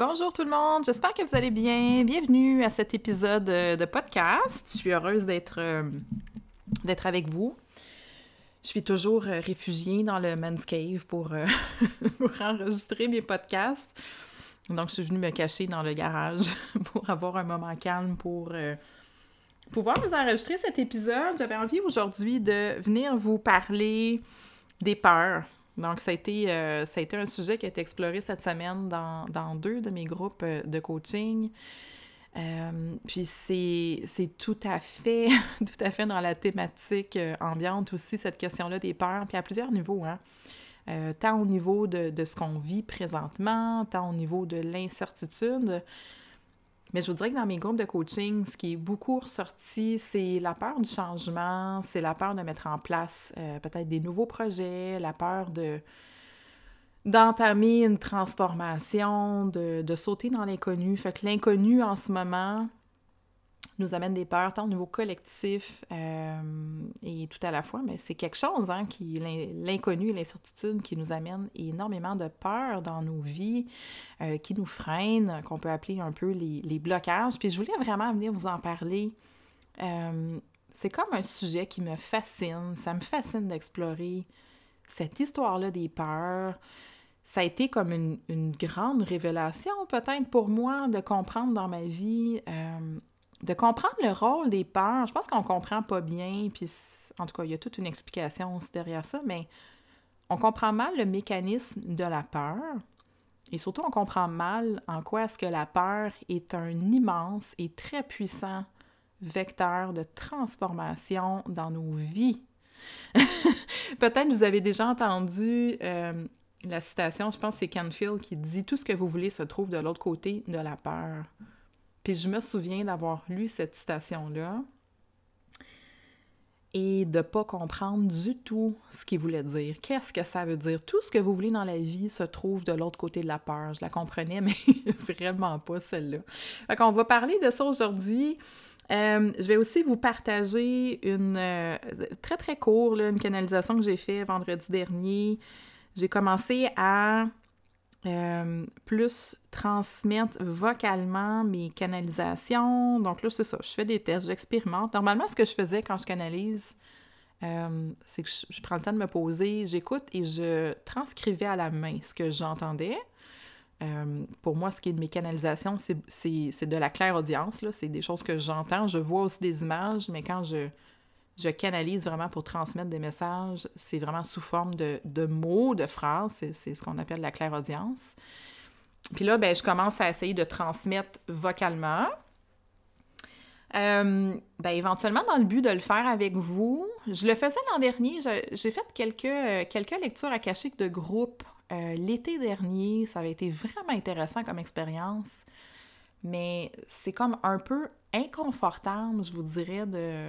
Bonjour tout le monde, j'espère que vous allez bien. Bienvenue à cet épisode de podcast. Je suis heureuse d'être euh, avec vous. Je suis toujours euh, réfugiée dans le Man's Cave pour, euh, pour enregistrer mes podcasts. Donc, je suis venue me cacher dans le garage pour avoir un moment calme pour pouvoir vous enregistrer cet épisode. J'avais envie aujourd'hui de venir vous parler des peurs. Donc, ça a, été, euh, ça a été un sujet qui a été exploré cette semaine dans, dans deux de mes groupes euh, de coaching. Euh, puis c'est tout à fait, tout à fait dans la thématique ambiante aussi, cette question-là des peurs, puis à plusieurs niveaux, hein. tant au niveau de, de ce qu'on vit présentement, tant au niveau de l'incertitude, mais je vous dirais que dans mes groupes de coaching, ce qui est beaucoup ressorti, c'est la peur du changement, c'est la peur de mettre en place euh, peut-être des nouveaux projets, la peur de d'entamer une transformation, de, de sauter dans l'inconnu. Fait que l'inconnu en ce moment, nous amène des peurs, tant au niveau collectif euh, et tout à la fois, mais c'est quelque chose, hein, qui l'inconnu et l'incertitude qui nous amène énormément de peur dans nos vies, euh, qui nous freine, qu'on peut appeler un peu les, blocages. Puis je voulais vraiment venir vous en parler. Euh, c'est comme un sujet qui me fascine. Ça me fascine d'explorer cette histoire-là des peurs. Ça a été comme une, une grande révélation peut-être pour moi de comprendre dans ma vie de comprendre le rôle des peurs. Je pense qu'on comprend pas bien, puis en tout cas, il y a toute une explication derrière ça, mais on comprend mal le mécanisme de la peur. Et surtout, on comprend mal en quoi est-ce que la peur est un immense et très puissant vecteur de transformation dans nos vies. Peut-être vous avez déjà entendu euh, la citation, je pense que c'est Canfield qui dit Tout ce que vous voulez se trouve de l'autre côté de la peur. Puis je me souviens d'avoir lu cette citation-là et de ne pas comprendre du tout ce qu'il voulait dire. Qu'est-ce que ça veut dire? Tout ce que vous voulez dans la vie se trouve de l'autre côté de la peur. Je la comprenais, mais vraiment pas celle-là. Fait qu'on va parler de ça aujourd'hui. Euh, je vais aussi vous partager une euh, très très court, une canalisation que j'ai fait vendredi dernier. J'ai commencé à euh, plus transmettre vocalement mes canalisations. Donc là, c'est ça, je fais des tests, j'expérimente. Normalement, ce que je faisais quand je canalise, euh, c'est que je, prends le temps de me poser, j'écoute et je transcrivais à la main ce que j'entendais. Euh, pour moi, ce qui est de mes canalisations, c'est de la claire audience. C'est des choses que j'entends. Je vois aussi des images, mais quand je, je canalise vraiment pour transmettre des messages. C'est vraiment sous forme de, mots, de phrases. C'est ce qu'on appelle la clairaudience. Puis là, ben, je commence à essayer de transmettre vocalement. Euh, ben, éventuellement, dans le but de le faire avec vous, je le faisais l'an dernier. J'ai fait quelques, quelques lectures akashiques de groupe euh, l'été dernier. Ça avait été vraiment intéressant comme expérience. Mais c'est comme un peu inconfortable, je vous dirais, de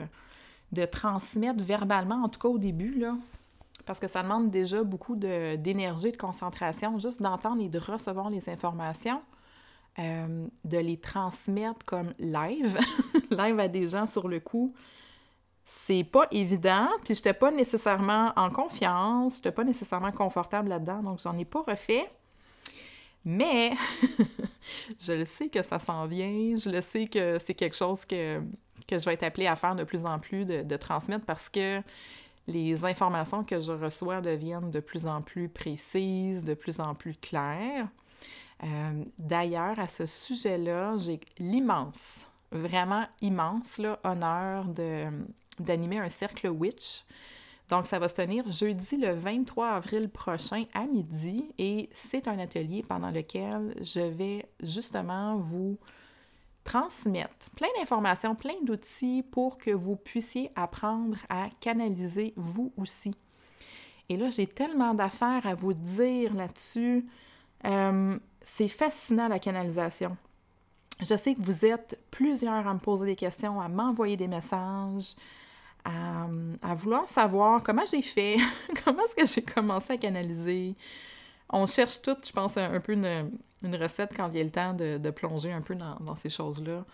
de transmettre verbalement, en tout cas au début, là, parce que ça demande déjà beaucoup d'énergie, de, concentration, juste d'entendre et de recevoir les informations, euh, de les transmettre comme live, live à des gens sur le coup. C'est pas évident, puis j'étais pas nécessairement en confiance, j'étais pas nécessairement confortable là-dedans, donc j'en ai pas refait. Mais je le sais que ça s'en vient, je le sais que c'est quelque chose que que je vais être appelée à faire de plus en plus, de, transmettre parce que les informations que je reçois deviennent de plus en plus précises, de plus en plus claires. Euh, d'ailleurs, à ce sujet-là, j'ai l'immense, vraiment immense là, honneur d'animer un cercle Witch. Donc, ça va se tenir jeudi le 23 avril prochain à midi et c'est un atelier pendant lequel je vais justement vous transmettre plein d'informations, plein d'outils pour que vous puissiez apprendre à canaliser vous aussi. Et là, j'ai tellement d'affaires à vous dire là-dessus. Euh, c'est fascinant la canalisation. Je sais que vous êtes plusieurs à me poser des questions, à m'envoyer des messages, à, vouloir savoir comment j'ai fait, comment est-ce que j'ai commencé à canaliser. On cherche toutes, je pense, un, peu une, recette quand vient le temps de, plonger un peu dans, ces choses-là.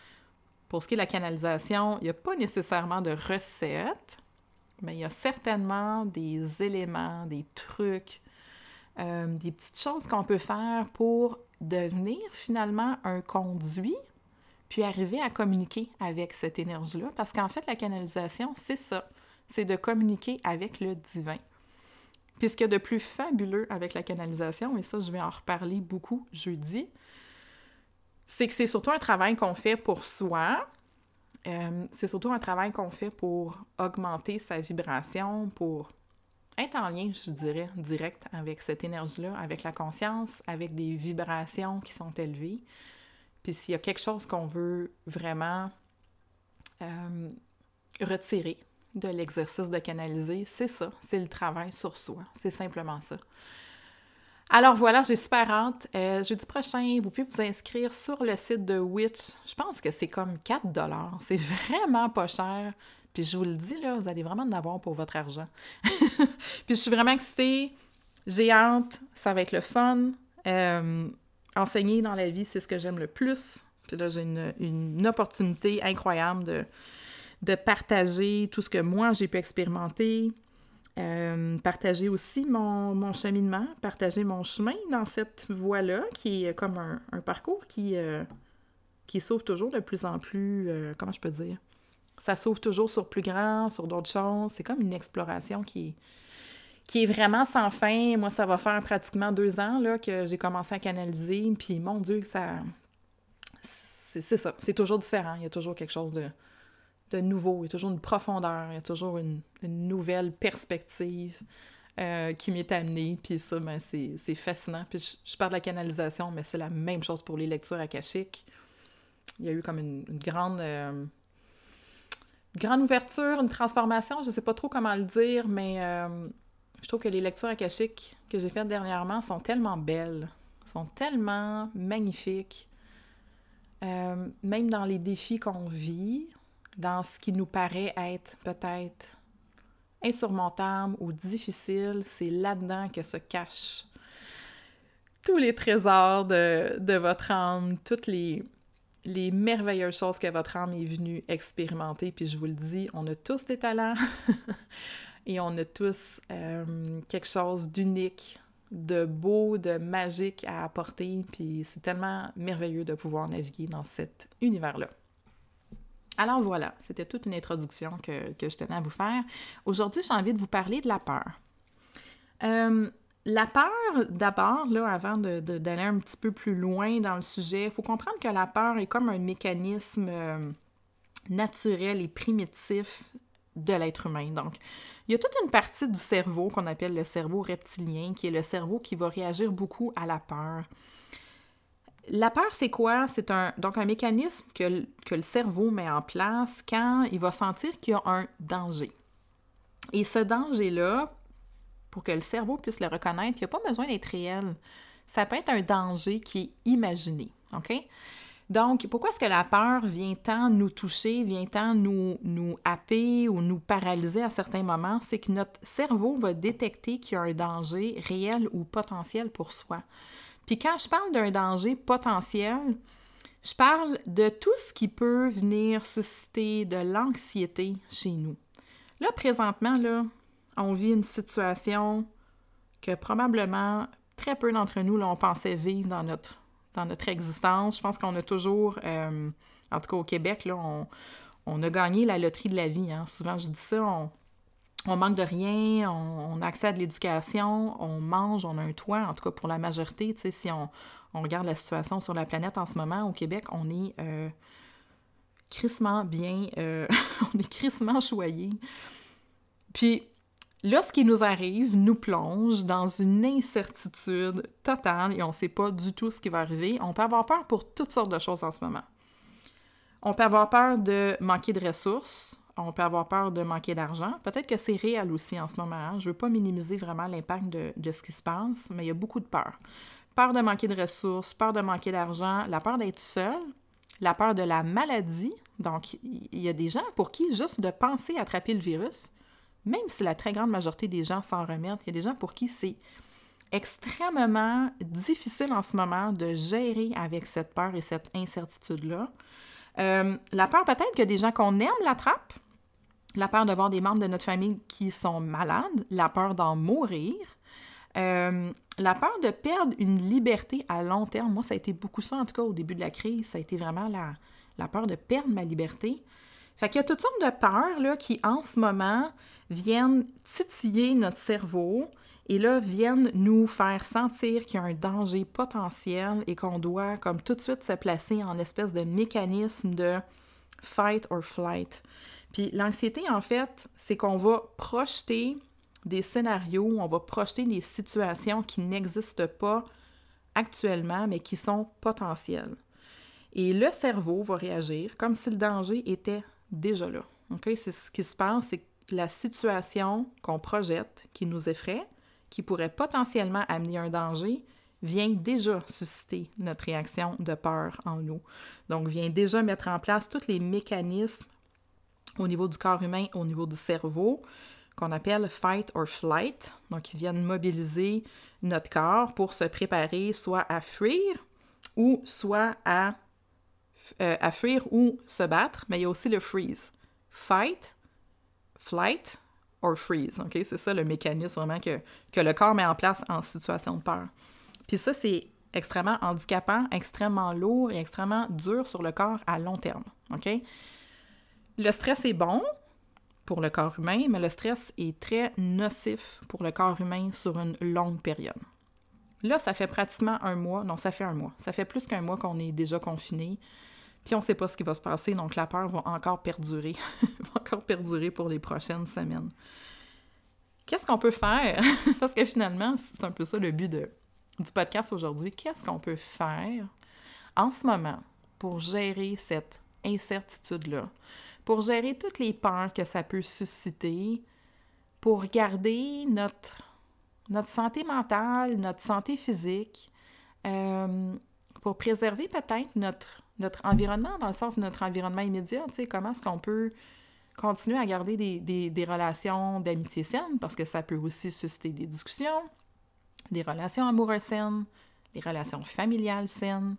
Pour ce qui est de la canalisation, il n'y a pas nécessairement de recette, mais il y a certainement des éléments, des trucs, euh, des petites choses qu'on peut faire pour devenir finalement un conduit, puis arriver à communiquer avec cette énergie-là. Parce qu'en fait, la canalisation, c'est ça. C'est de communiquer avec le divin. Puis ce qu'il y a de plus fabuleux avec la canalisation, et ça, je vais en reparler beaucoup jeudi, c'est que c'est surtout un travail qu'on fait pour soi. Euh, c'est surtout un travail qu'on fait pour augmenter sa vibration, pour être en lien, je dirais, direct avec cette énergie-là, avec la conscience, avec des vibrations qui sont élevées. Puis s'il y a quelque chose qu'on veut vraiment euh, retirer de l'exercice de canaliser, c'est ça, c'est le travail sur soi. C'est simplement ça. Alors voilà, j'ai super hâte. Euh, jeudi prochain, vous pouvez vous inscrire sur le site de Witch. Je pense que c'est comme 4 C'est vraiment pas cher. Puis je vous le dis, là, vous allez vraiment en avoir pour votre argent. puis je suis vraiment excitée, j'ai hâte, ça va être le fun. Euh, enseigner dans la vie, c'est ce que j'aime le plus. Puis là, j'ai une, opportunité incroyable de, de partager tout ce que moi, j'ai pu expérimenter, euh, partager aussi mon, mon, cheminement, partager mon chemin dans cette voie-là, qui est comme un, parcours qui, euh, s'ouvre toujours de plus en plus, comment je peux dire, ça s'ouvre toujours sur plus grand, sur d'autres choses. C'est comme une exploration qui est, qui est vraiment sans fin. Moi, ça va faire pratiquement deux ans là, que j'ai commencé à canaliser. Puis, mon Dieu, ça. C'est ça. C'est toujours différent. Il y a toujours quelque chose de, de nouveau. Il y a toujours une profondeur. Il y a toujours une, nouvelle perspective euh, qui m'est amenée. Puis, ça, ben, c'est fascinant. Puis, je, parle de la canalisation, mais c'est la même chose pour les lectures akashiques. Il y a eu comme une, grande. Euh, grande ouverture, une transformation, je ne sais pas trop comment le dire, mais euh, je trouve que les lectures akashiques que j'ai faites dernièrement sont tellement belles, sont tellement magnifiques. Même dans les défis qu'on vit, dans ce qui nous paraît être peut-être insurmontable ou difficile, c'est là-dedans que se cachent tous les trésors de, de votre âme, toutes les, les merveilleuses choses que votre âme est venue expérimenter. Puis je vous le dis, on a tous des talents et on a tous euh, quelque chose d'unique, de beau, de magique à apporter. Puis c'est tellement merveilleux de pouvoir naviguer dans cet univers-là. Alors voilà, c'était toute une introduction que, je tenais à vous faire. Aujourd'hui, j'ai envie de vous parler de la peur. Euh, la peur, d'abord, là, avant d'aller un petit peu plus loin dans le sujet, il faut comprendre que la peur est comme un mécanisme euh, naturel et primitif de l'être humain. Donc, il y a toute une partie du cerveau qu'on appelle le cerveau reptilien, qui est le cerveau qui va réagir beaucoup à la peur. La peur, c'est quoi? C'est un, donc un mécanisme que, le cerveau met en place quand il va sentir qu'il y a un danger. Et ce danger-là, pour que le cerveau puisse le reconnaître, il n'y a pas besoin d'être réel. Ça peut être un danger qui est imaginé. OK? Donc, pourquoi est-ce que la peur vient tant nous toucher, vient tant nous, nous happer ou nous paralyser à certains moments? C'est que notre cerveau va détecter qu'il y a un danger réel ou potentiel pour soi. Puis quand je parle d'un danger potentiel, je parle de tout ce qui peut venir susciter de l'anxiété chez nous. Là, présentement, là, on vit une situation que probablement très peu d'entre nous, là, on pensait vivre dans notre, dans notre existence. Je pense qu'on a toujours, euh, en tout cas au Québec, là, on, a gagné la loterie de la vie. Hein. Souvent, je dis ça, on manque de rien, on, a accès à de l'éducation, on mange, on a un toit, en tout cas pour la majorité, si on, regarde la situation sur la planète en ce moment, au Québec, on est euh, crissement bien, euh, on est crissement choyé. Puis, là, ce qui nous arrive nous plonge dans une incertitude totale et on ne sait pas du tout ce qui va arriver. On peut avoir peur pour toutes sortes de choses en ce moment. On peut avoir peur de manquer de ressources, on peut avoir peur de manquer d'argent. Peut-être que c'est réel aussi en ce moment. Hein. Je ne veux pas minimiser vraiment l'impact de, ce qui se passe, mais il y a beaucoup de peur. Peur de manquer de ressources, peur de manquer d'argent, la peur d'être seul, la peur de la maladie. Donc, il y a des gens pour qui juste de penser attraper le virus, même si la très grande majorité des gens s'en remettent, il y a des gens pour qui c'est extrêmement difficile en ce moment de gérer avec cette peur et cette incertitude-là. Euh, la peur peut-être que des gens qu'on aime l'attrapent, la peur de voir des membres de notre famille qui sont malades, la peur d'en mourir, euh, la peur de perdre une liberté à long terme. Moi, ça a été beaucoup ça, en tout cas, au début de la crise. Ça a été vraiment la, la peur de perdre ma liberté. Fait qu'il y a toutes sortes de peurs qui, en ce moment, viennent titiller notre cerveau et là, viennent nous faire sentir qu'il y a un danger potentiel et qu'on doit, comme tout de suite, se placer en espèce de mécanisme de fight or flight. Puis l'anxiété, en fait, c'est qu'on va projeter des scénarios, on va projeter des situations qui n'existent pas actuellement, mais qui sont potentielles. Et le cerveau va réagir comme si le danger était déjà là. C'est ce qui se passe, c'est que la situation qu'on projette, qui nous effraie, qui pourrait potentiellement amener un danger, vient déjà susciter notre réaction de peur en nous. Donc, vient déjà mettre en place tous les mécanismes au niveau du corps humain, au niveau du cerveau, qu'on appelle fight or flight. Donc, ils viennent mobiliser notre corps pour se préparer soit à fuir ou soit à, euh, à fuir ou se battre. Mais il y a aussi le freeze. Fight, flight or freeze. OK? C'est ça le mécanisme vraiment que, que le corps met en place en situation de peur. Puis ça, c'est extrêmement handicapant, extrêmement lourd et extrêmement dur sur le corps à long terme. OK? Le stress est bon pour le corps humain, mais le stress est très nocif pour le corps humain sur une longue période. Là, ça fait pratiquement un mois, non, ça fait un mois. Ça fait plus qu'un mois qu'on est déjà confiné, puis on ne sait pas ce qui va se passer, donc la peur va encore perdurer, va encore perdurer pour les prochaines semaines. Qu'est-ce qu'on peut faire? Parce que finalement, c'est un peu ça le but du podcast aujourd'hui. Qu'est-ce qu'on peut faire en ce moment pour gérer cette incertitude-là? Pour gérer toutes les peurs que ça peut susciter, pour garder notre, notre santé mentale, notre santé physique, euh, pour préserver peut-être notre, notre environnement, dans le sens de notre environnement immédiat, tu sais, comment est-ce qu'on peut continuer à garder des, des, des relations d'amitié saines, parce que ça peut aussi susciter des discussions, des relations amoureuses saines, des relations familiales saines,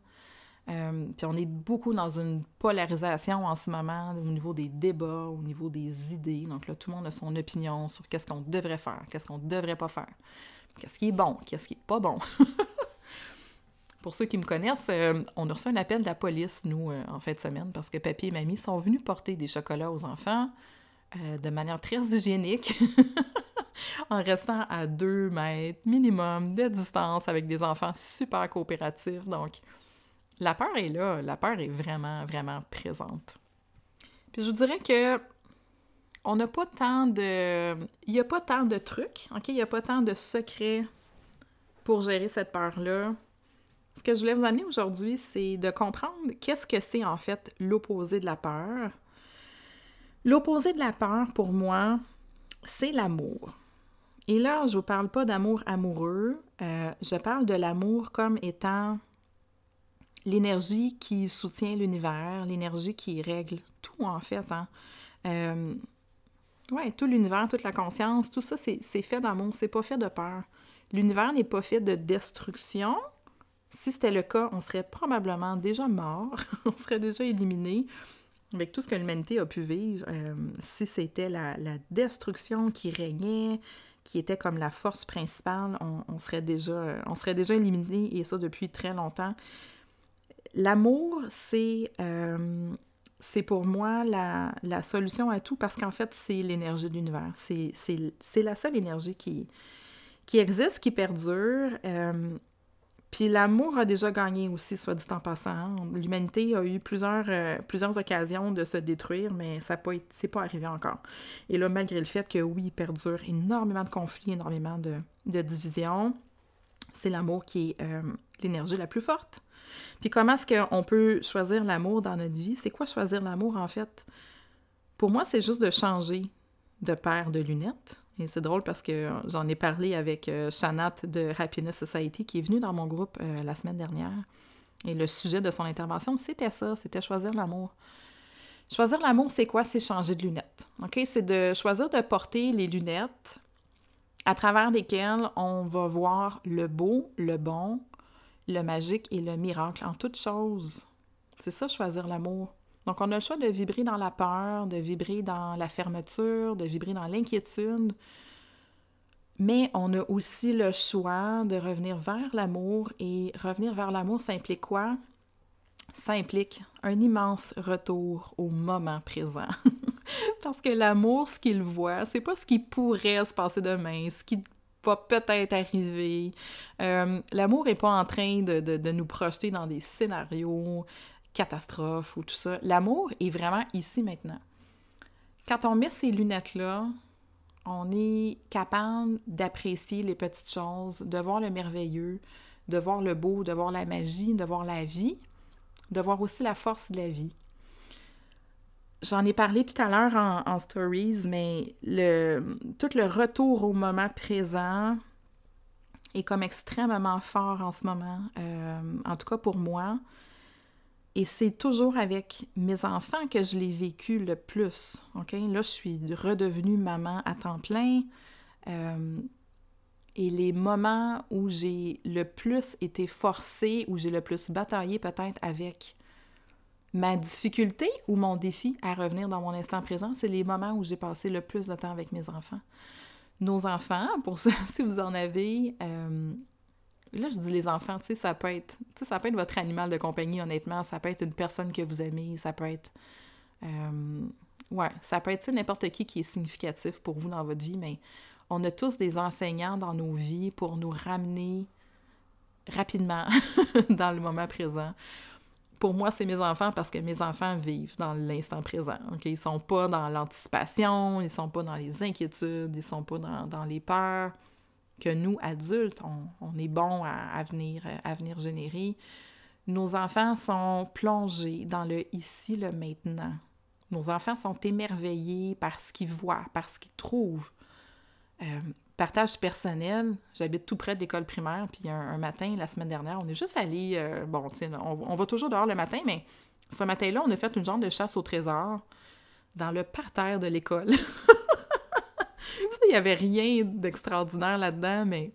euh, puis on est beaucoup dans une polarisation en ce moment au niveau des débats, au niveau des idées. Donc là, tout le monde a son opinion sur qu'est-ce qu'on devrait faire, qu'est-ce qu'on devrait pas faire, qu'est-ce qui est bon, qu'est-ce qui n'est pas bon. Pour ceux qui me connaissent, euh, on a reçu un appel de la police, nous, euh, en fin de semaine, parce que papy et mamie sont venus porter des chocolats aux enfants de manière très hygiénique. en restant à deux mètres minimum de distance avec des enfants super coopératifs. Donc, la peur est là, la peur est vraiment, vraiment présente. Puis je vous dirais que on n'a pas tant de. Il n'y a pas tant de trucs, OK? Il n'y a pas tant de secrets pour gérer cette peur-là. Ce que je voulais vous amener aujourd'hui, c'est de comprendre qu'est-ce que c'est en fait l'opposé de la peur. L'opposé de la peur, pour moi, c'est l'amour. Et là, je ne vous parle pas d'amour amoureux, euh, je parle de l'amour comme étant l'énergie qui soutient l'univers, l'énergie qui règle tout en fait. Hein. Euh, ouais, tout l'univers, toute la conscience, tout ça, c'est fait d'amour, c'est pas fait de peur. L'univers n'est pas fait de destruction. Si c'était le cas, on serait probablement déjà mort, on serait déjà éliminé avec tout ce que l'humanité a pu vivre. Euh, si c'était la, destruction qui régnait, qui était comme la force principale, on, on, serait déjà, on serait déjà éliminé et ça depuis très longtemps. L'amour, c'est euh, c'est pour moi la, la, solution à tout parce qu'en fait, c'est l'énergie de l'univers. C'est la seule énergie qui, qui existe, qui perdure. Euh, puis l'amour a déjà gagné aussi, soit dit en passant. L'humanité a eu plusieurs, euh, plusieurs occasions de se détruire, mais ça n'est pas, arrivé encore. Et là, malgré le fait que oui, il perdure énormément de conflits, énormément de, de divisions, c'est l'amour qui est l'énergie la plus forte. Puis comment est-ce qu'on peut choisir l'amour dans notre vie? C'est quoi choisir l'amour en fait? Pour moi, c'est juste de changer de paire de lunettes. Et c'est drôle parce que j'en ai parlé avec euh, Shanat de Happiness Society qui est venue dans mon groupe euh, la semaine dernière. Et le sujet de son intervention, c'était ça, c'était choisir l'amour. Choisir l'amour, c'est quoi? C'est changer de lunettes. OK? C'est de choisir de porter les lunettes à travers lesquelles on va voir le beau, le bon, le magique et le miracle en toutes choses. C'est ça, choisir l'amour. Donc, on a le choix de vibrer dans la peur, de vibrer dans la fermeture, de vibrer dans l'inquiétude. Mais on a aussi le choix de revenir vers l'amour. Et revenir vers l'amour, ça implique quoi? Ça implique un immense retour au moment présent. Parce que l'amour, ce qu'il voit, c'est pas ce qui pourrait se passer demain, ce qui peut-être arriver. Euh, l'amour n'est pas en train de, de, nous projeter dans des scénarios catastrophe ou tout ça. L'amour est vraiment ici maintenant. Quand on met ces lunettes-là, on est capable d'apprécier les petites choses, de voir le merveilleux, de voir le beau, de voir la magie, de voir la vie, de voir aussi la force de la vie. J'en ai parlé tout à l'heure en, stories, mais le, tout le retour au moment présent est comme extrêmement fort en ce moment, euh, en tout cas pour moi. Et c'est toujours avec mes enfants que je l'ai vécu le plus. OK? Là, je suis redevenue maman à temps plein. Euh, et les moments où j'ai le plus été forcée, où j'ai le plus bataillé peut-être avec ma difficulté ou mon défi à revenir dans mon instant présent, c'est les moments où j'ai passé le plus de temps avec mes enfants. Nos enfants, pour ça, si vous en avez, euh, Là, je dis les enfants, tu sais, ça peut être, ça peut être votre animal de compagnie, honnêtement. Ça peut être une personne que vous aimez, ça peut être, euh, ouais, ça peut être n'importe qui qui est significatif pour vous dans votre vie, mais on a tous des enseignants dans nos vies pour nous ramener rapidement dans le moment présent. Pour moi, c'est mes enfants parce que mes enfants vivent dans l'instant présent. ok? Ils sont pas dans l'anticipation, ils sont pas dans les inquiétudes, ils sont pas dans, dans les peurs que nous, adultes, on, est bon à, venir, à venir générer. Nos enfants sont plongés dans le ici, le maintenant. Nos enfants sont émerveillés par ce qu'ils voient, par ce qu'ils trouvent. Euh, partage personnel, j'habite tout près de l'école primaire, puis un, matin, la semaine dernière, on est juste allé, euh, bon, on, on va toujours dehors le matin, mais ce matin-là, on a fait une genre de chasse au trésor dans le parterre de l'école. il n'y avait rien d'extraordinaire là-dedans, mais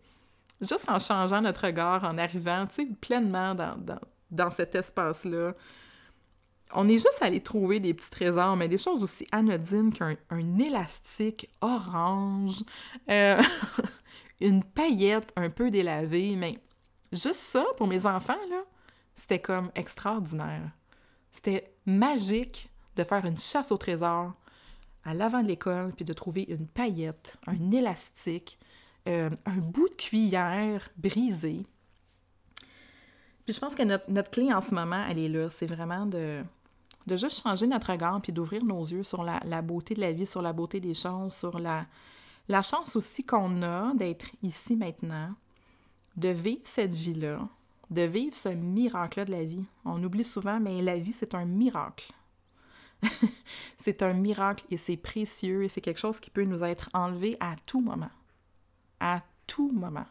juste en changeant notre regard, en arrivant, tu sais, pleinement dans, dans, cet espace-là, on est juste allé trouver des petits trésors, mais des choses aussi anodines qu'un élastique orange, euh, une paillette un peu délavée, mais juste ça, pour mes enfants, là, c'était comme extraordinaire. C'était magique de faire une chasse au trésor à l'avant de l'école, puis de trouver une paillette, un élastique, euh, un bout de cuillère brisé. Puis je pense que notre, clé en ce moment, elle est là. C'est vraiment de, de juste changer notre regard, puis d'ouvrir nos yeux sur la, beauté de la vie, sur la beauté des choses, sur la, la chance aussi qu'on a d'être ici maintenant, de vivre cette vie-là, de vivre ce miracle-là de la vie. On oublie souvent, mais la vie, c'est un miracle. c'est un miracle et c'est précieux et c'est quelque chose qui peut nous être enlevé à tout moment. À tout moment.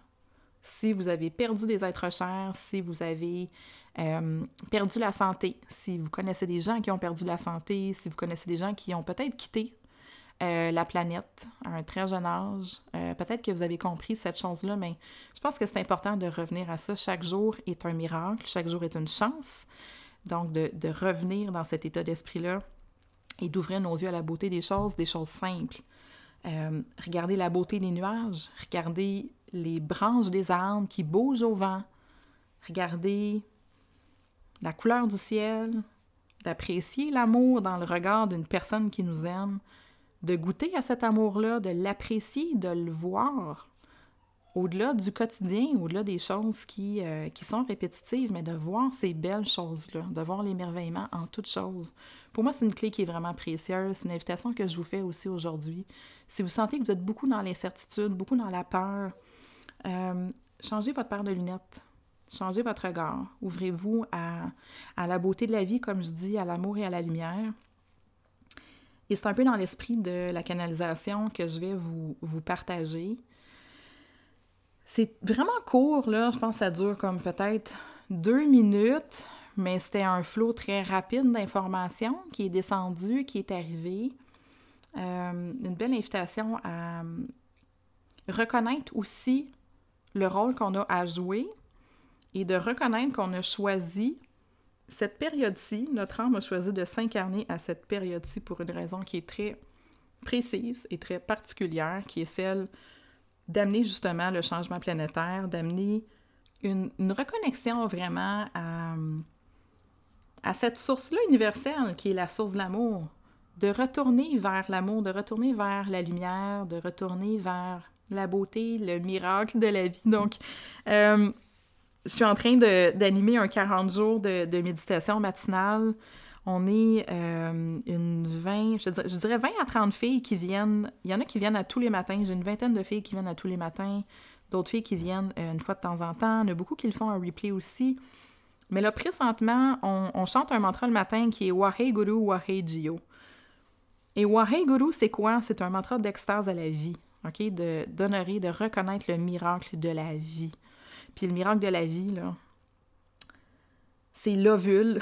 Si vous avez perdu des êtres chers, si vous avez euh, perdu la santé, si vous connaissez des gens qui ont perdu la santé, si vous connaissez des gens qui ont peut-être quitté euh, la planète à un très jeune âge, euh, peut-être que vous avez compris cette chose-là, mais je pense que c'est important de revenir à ça. Chaque jour est un miracle, chaque jour est une chance. Donc, de, revenir dans cet état d'esprit-là et d'ouvrir nos yeux à la beauté des choses, des choses simples. Regardez la beauté des nuages, regardez les branches des arbres qui bougent au vent, regardez la couleur du ciel, d'apprécier l'amour dans le regard d'une personne qui nous aime, de goûter à cet amour-là, de l'apprécier, de le voir au-delà du quotidien, au-delà des choses qui, euh, qui sont répétitives, mais de voir ces belles choses-là, de voir l'émerveillement en toutes choses. Pour moi, c'est une clé qui est vraiment précieuse. C'est une invitation que je vous fais aussi aujourd'hui. Si vous sentez que vous êtes beaucoup dans l'incertitude, beaucoup dans la peur, euh, changez votre paire de lunettes. Changez votre regard. Ouvrez-vous à, la beauté de la vie, comme je dis, à l'amour et à la lumière. Et c'est un peu dans l'esprit de la canalisation que je vais vous, partager. C'est vraiment court, là. Je pense que ça dure comme peut-être deux minutes, mais c'était un flot très rapide d'informations qui est descendu, qui est arrivé. Euh, une belle invitation à reconnaître aussi le rôle qu'on a à jouer et de reconnaître qu'on a choisi cette période-ci, notre âme a choisi de s'incarner à cette période-ci pour une raison qui est très précise et très particulière, qui est celle d'amener justement le changement planétaire, d'amener une, reconnexion vraiment à, à cette source-là universelle qui est la source de l'amour, de retourner vers l'amour, de retourner vers la lumière, de retourner vers la beauté, le miracle de la vie. Donc, euh, je suis en train d'animer un 40 jours de, de méditation matinale on est euh, une 20, je dirais, 20 à 30 filles qui viennent. Il y en a qui viennent à tous les matins. J'ai une vingtaine de filles qui viennent à tous les matins. D'autres filles qui viennent euh, une fois de temps en temps. Il y en a beaucoup qui le font en replay aussi. Mais là, présentement, on, chante un mantra le matin qui est Wahe Guru Wahe Jio. Et Wahe Guru, c'est quoi? C'est un mantra d'extase à la vie, OK? D'honorer, de reconnaître le miracle de la vie. Puis le miracle de la vie, là, c'est l'ovule.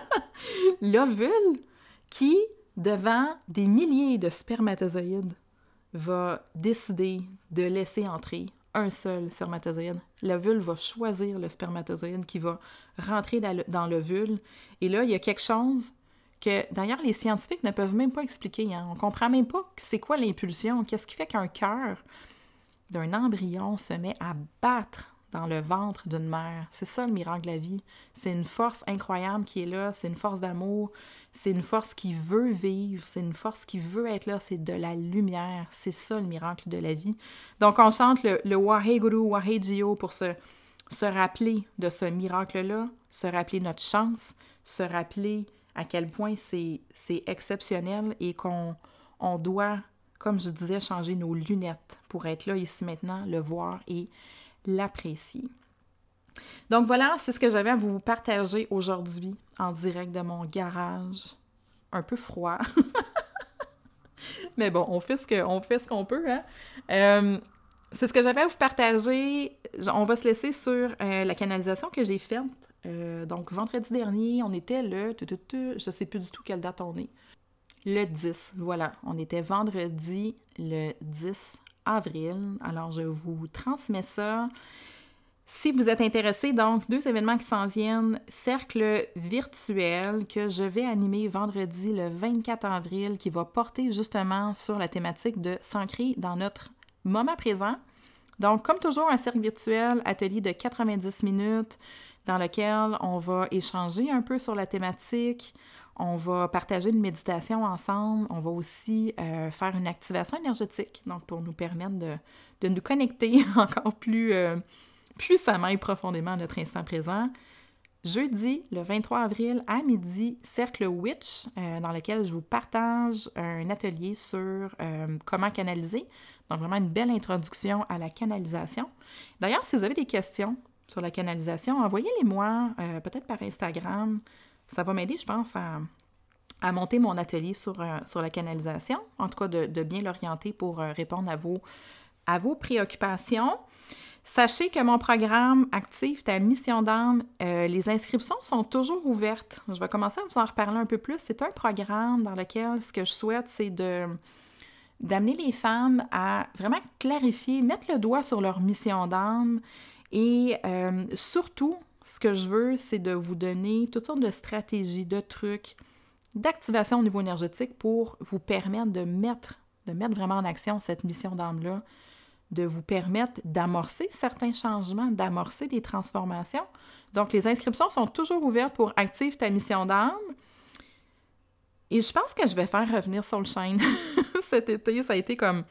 l'ovule qui, devant des milliers de spermatozoïdes, va décider de laisser entrer un seul spermatozoïde. L'ovule va choisir le spermatozoïde qui va rentrer dans l'ovule. Et là, il y a quelque chose que, d'ailleurs, les scientifiques ne peuvent même pas expliquer. Hein. On ne comprend même pas c'est quoi l'impulsion. Qu'est-ce qui fait qu'un cœur d'un embryon se met à battre dans le ventre d'une mère. C'est ça le miracle de la vie. C'est une force incroyable qui est là, c'est une force d'amour, c'est une force qui veut vivre, c'est une force qui veut être là, c'est de la lumière. C'est ça le miracle de la vie. Donc on chante le, le Wahe Guru, Wahe Jio pour se, rappeler de ce miracle-là, se rappeler notre chance, se rappeler à quel point c'est exceptionnel et qu'on on doit, comme je disais, changer nos lunettes pour être là ici maintenant, le voir et l'apprécier. Donc voilà, c'est ce que j'avais à vous partager aujourd'hui en direct de mon garage. Un peu froid. Mais bon, on fait ce qu'on peut. Hein? Euh, c'est ce que j'avais à vous partager. On va se laisser sur euh, la canalisation que j'ai faite. Euh, donc vendredi dernier, on était le... Je sais plus du tout quelle date on est. Le 10, voilà. On était vendredi le 10 avril. Alors, je vous transmets ça. Si vous êtes intéressé, donc, deux événements qui s'en viennent. Cercle virtuel que je vais animer vendredi le 24 avril qui va porter justement sur la thématique de s'ancrer dans notre moment présent. Donc, comme toujours, un cercle virtuel, atelier de 90 minutes dans lequel on va échanger un peu sur la thématique, on va partager une méditation ensemble. On va aussi euh, faire une activation énergétique, donc pour nous permettre de, nous connecter encore plus euh, puissamment et profondément à notre instant présent. Jeudi, le 23 avril à midi, Cercle Witch, euh, dans lequel je vous partage un atelier sur comment canaliser. Donc, vraiment une belle introduction à la canalisation. D'ailleurs, si vous avez des questions sur la canalisation, envoyez-les-moi, peut-être par Instagram ça va m'aider, je pense, à, monter mon atelier sur, euh, sur la canalisation, en tout cas de, bien l'orienter pour euh, répondre à vos, à vos préoccupations. Sachez que mon programme Active ta mission d'âme, euh, les inscriptions sont toujours ouvertes. Je vais commencer à vous en reparler un peu plus. C'est un programme dans lequel ce que je souhaite, c'est de d'amener les femmes à vraiment clarifier, mettre le doigt sur leur mission d'âme et surtout ce que je veux, c'est de vous donner toutes sortes de stratégies, de trucs, d'activation au niveau énergétique pour vous permettre de mettre, de mettre vraiment en action cette mission d'âme-là, de vous permettre d'amorcer certains changements, d'amorcer des transformations. Donc, les inscriptions sont toujours ouvertes pour Active ta mission d'âme. Et je pense que je vais faire revenir Soulshine cet été. Ça a été comme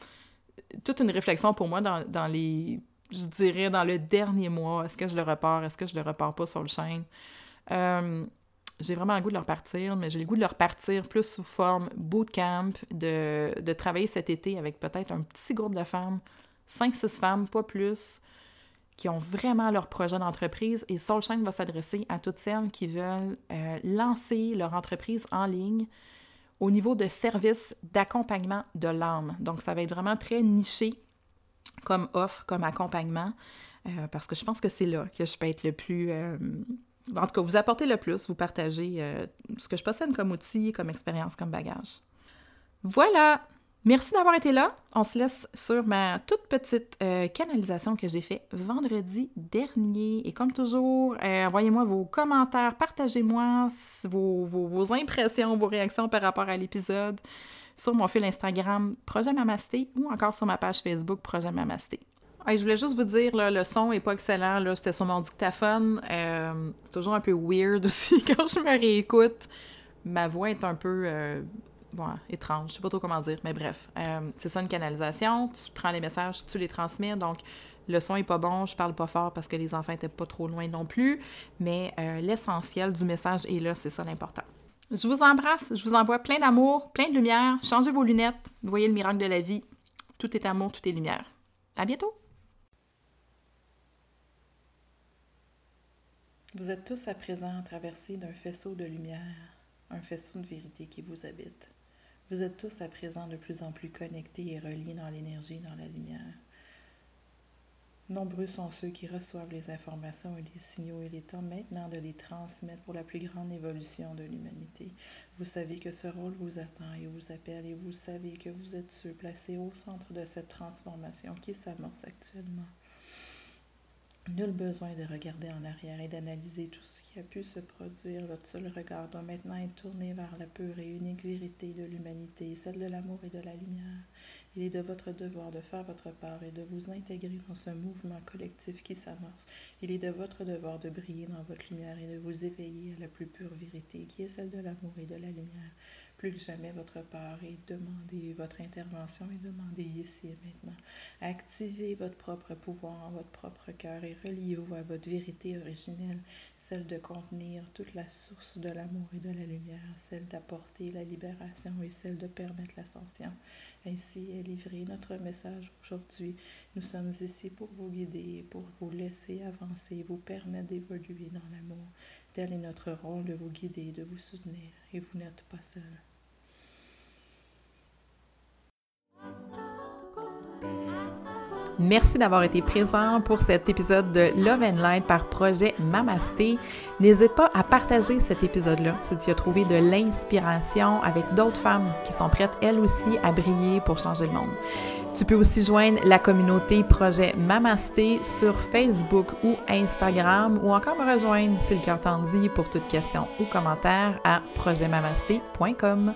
toute une réflexion pour moi dans, dans les, je dirais, dans le dernier mois. Est-ce que je le repars? Est-ce que je le repars pas sur le chaîne? Euh, j'ai vraiment le goût de le repartir, mais j'ai le goût de le repartir plus sous forme bootcamp, de, de travailler cet été avec peut-être un petit groupe de femmes, 5-6 femmes, pas plus, qui ont vraiment leur projet d'entreprise. Et Soulshine va s'adresser à toutes celles qui veulent euh, lancer leur entreprise en ligne au niveau de services d'accompagnement de l'âme. Donc, ça va être vraiment très niché comme offre, comme accompagnement, euh, parce que je pense que c'est là que je peux être le plus... Euh, en tout cas, vous apporter le plus, vous partager euh, ce que je possède comme outil, comme expérience, comme bagage. Voilà! Merci d'avoir été là. On se laisse sur ma toute petite canalisation que j'ai fait vendredi dernier. Et comme toujours, envoyez-moi vos commentaires, partagez-moi vos, vos, impressions, vos réactions par rapport à l'épisode sur mon fil Instagram Projet Mamasté ou encore sur ma page Facebook Projet Mamasté. je voulais juste vous dire, le son est pas excellent. C'était sur mon dictaphone. Euh, c'est toujours un peu weird aussi quand je me réécoute. Ma voix est un peu euh, étrange. Je sais pas trop comment dire, mais bref. Euh, c'est ça une canalisation. Tu prends les messages, tu les transmets. Donc, le son est pas bon, je parle pas fort parce que les enfants étaient pas trop loin non plus. Mais l'essentiel du message est là, c'est ça l'important. Je vous embrasse, je vous envoie plein d'amour, plein de lumière. Changez vos lunettes, voyez le miracle de la vie. Tout est amour, tout est lumière. À bientôt! Vous êtes tous à présent traversés d'un faisceau de lumière, un faisceau de vérité qui vous habite. Vous êtes tous à présent de plus en plus connectés et reliés dans l'énergie, dans la lumière. Nombreux sont ceux qui reçoivent les informations et les signaux. Il est temps maintenant de les transmettre pour la plus grande évolution de l'humanité. Vous savez que ce rôle vous attend et vous appelle et vous savez que vous êtes ceux placés au centre de cette transformation qui s'amorce actuellement. Nul besoin de regarder en arrière et d'analyser tout ce qui a pu se produire. Votre seul regard doit maintenant être tourné vers la pure et unique vérité de l'humanité, celle de l'amour et de la lumière. Il est de votre devoir de faire votre part et de vous intégrer dans ce mouvement collectif qui s'amorce. Il est de votre devoir de briller dans votre lumière et de vous éveiller à la plus pure vérité, qui est celle de l'amour et de la lumière. Plus que jamais, votre part et demandez votre intervention et demandez ici et maintenant. Activez votre propre pouvoir votre propre cœur et reliez-vous à votre vérité originelle, celle de contenir toute la source de l'amour et de la lumière, celle d'apporter la libération et celle de permettre l'ascension. Ainsi est livré notre message aujourd'hui. Nous sommes ici pour vous guider, pour vous laisser avancer, vous permettre d'évoluer dans l'amour. Tel est notre rôle de vous guider, de vous soutenir, et vous n'êtes pas seul. Merci d'avoir été présent pour cet épisode de Love and Light par projet Mamasté. N'hésite pas à partager cet épisode-là si tu as trouvé de l'inspiration avec d'autres femmes qui sont prêtes elles aussi à briller pour changer le monde. Tu peux aussi joindre la communauté Projet Mamasté sur Facebook ou Instagram ou encore me rejoindre si le cœur t'en dit pour toute question ou commentaire à projetmamasté.com.